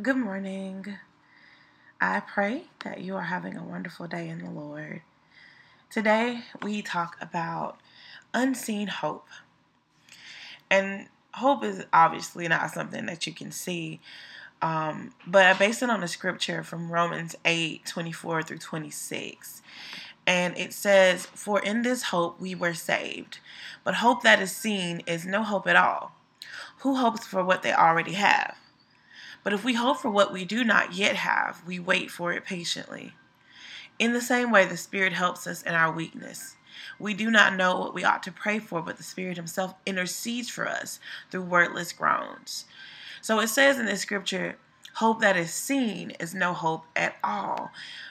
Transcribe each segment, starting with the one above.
Good morning. I pray that you are having a wonderful day in the Lord. Today, we talk about unseen hope. And hope is obviously not something that you can see, um, but I base it on a scripture from Romans 8 24 through 26. And it says, For in this hope we were saved. But hope that is seen is no hope at all. Who hopes for what they already have? But if we hope for what we do not yet have, we wait for it patiently. In the same way, the Spirit helps us in our weakness. We do not know what we ought to pray for, but the Spirit Himself intercedes for us through wordless groans. So it says in this scripture, hope that is seen is no hope at all.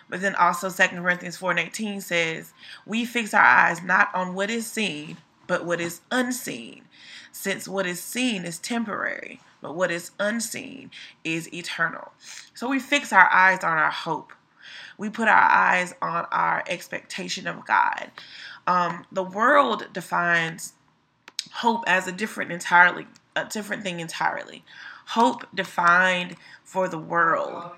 But then also 2 Corinthians 4 and 18 says, We fix our eyes not on what is seen, but what is unseen, since what is seen is temporary but what is unseen is eternal. So we fix our eyes on our hope. We put our eyes on our expectation of God. Um, the world defines hope as a different entirely a different thing entirely. Hope defined for the world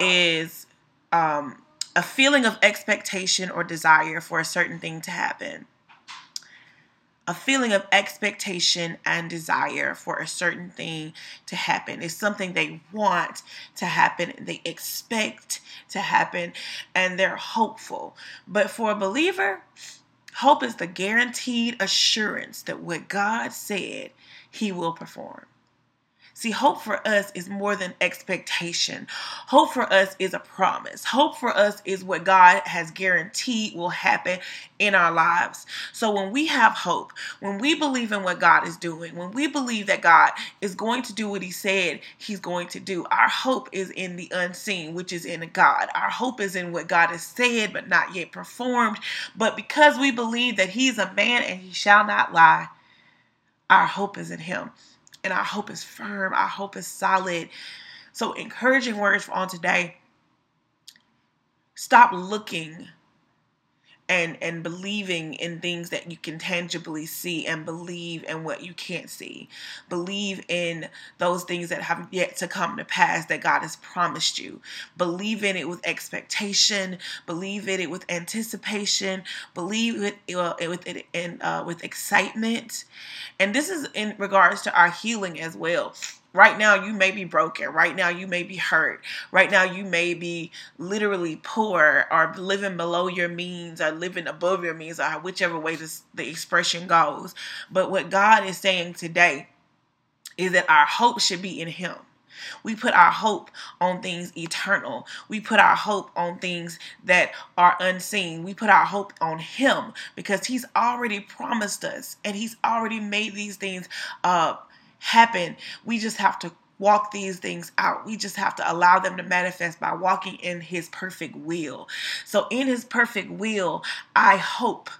is um, a feeling of expectation or desire for a certain thing to happen a feeling of expectation and desire for a certain thing to happen. It's something they want to happen, they expect to happen, and they're hopeful. But for a believer, hope is the guaranteed assurance that what God said, He will perform. See, hope for us is more than expectation. Hope for us is a promise. Hope for us is what God has guaranteed will happen in our lives. So when we have hope, when we believe in what God is doing, when we believe that God is going to do what He said He's going to do, our hope is in the unseen, which is in God. Our hope is in what God has said but not yet performed. But because we believe that He's a man and He shall not lie, our hope is in Him and our hope is firm, our hope is solid. So, encouraging words for on today. Stop looking and and believing in things that you can tangibly see and believe in what you can't see. Believe in those things that have yet to come to pass that god has promised you. Believe in it with expectation. Believe in it with anticipation. Believe it with it in uh, with excitement. And this is in regards to our healing as well Right now, you may be broken. Right now, you may be hurt. Right now, you may be literally poor or living below your means or living above your means or whichever way this, the expression goes. But what God is saying today is that our hope should be in Him. We put our hope on things eternal. We put our hope on things that are unseen. We put our hope on Him because He's already promised us and He's already made these things uh, happen. We just have to walk these things out. We just have to allow them to manifest by walking in His perfect will. So, in His perfect will, I hope,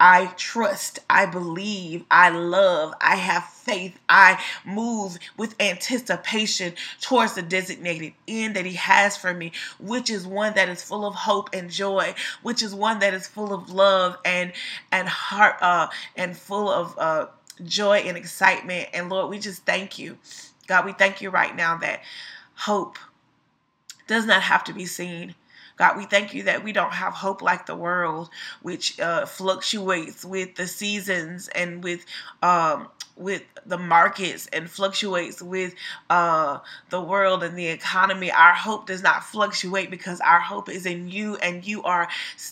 I trust, I believe, I love, I have faith, I move with anticipation towards the designated end that He has for me, which is one that is full of hope and joy, which is one that is full of love and and heart uh, and full of uh, joy and excitement. And Lord, we just thank you. God, we thank you right now that hope does not have to be seen. God, we thank you that we don't have hope like the world, which uh, fluctuates with the seasons and with um, with the markets and fluctuates with uh, the world and the economy. Our hope does not fluctuate because our hope is in you, and you are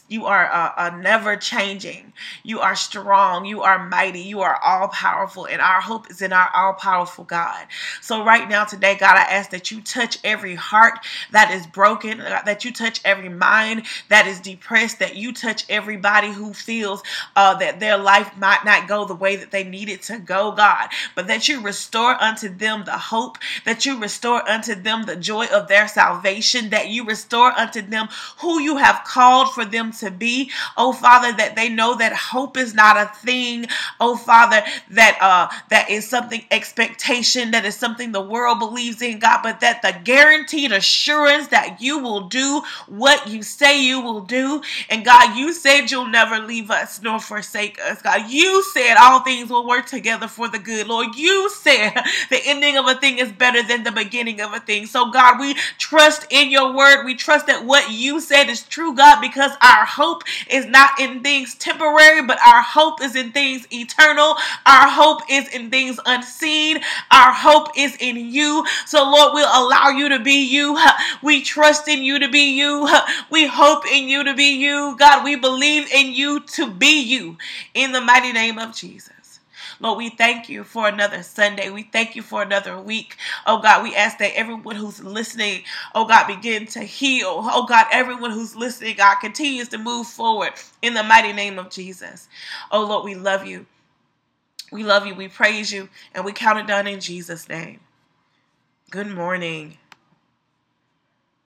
you are uh, uh, never changing. You are strong. You are mighty. You are all powerful, and our hope is in our all powerful God. So right now, today, God, I ask that you touch every heart that is broken, that you touch every mind that is depressed, that you touch everybody who feels uh, that their life might not go the way that they need it to go. God, but that you restore unto them the hope, that you restore unto them the joy of their salvation, that you restore unto them who you have called for them to be. Oh Father, that they know that hope is not a thing. Oh Father, that uh that is something expectation, that is something the world believes in, God, but that the guaranteed assurance that you will do what you say you will do. And God, you said you'll never leave us nor forsake us. God, you said all things will work together for for the good. Lord, you said the ending of a thing is better than the beginning of a thing. So, God, we trust in your word. We trust that what you said is true, God, because our hope is not in things temporary, but our hope is in things eternal. Our hope is in things unseen. Our hope is in you. So, Lord, we'll allow you to be you. We trust in you to be you. We hope in you to be you. God, we believe in you to be you in the mighty name of Jesus. Lord, we thank you for another Sunday. We thank you for another week. Oh God, we ask that everyone who's listening, oh God, begin to heal. Oh God, everyone who's listening, God, continues to move forward in the mighty name of Jesus. Oh Lord, we love you. We love you. We praise you. And we count it done in Jesus' name. Good morning.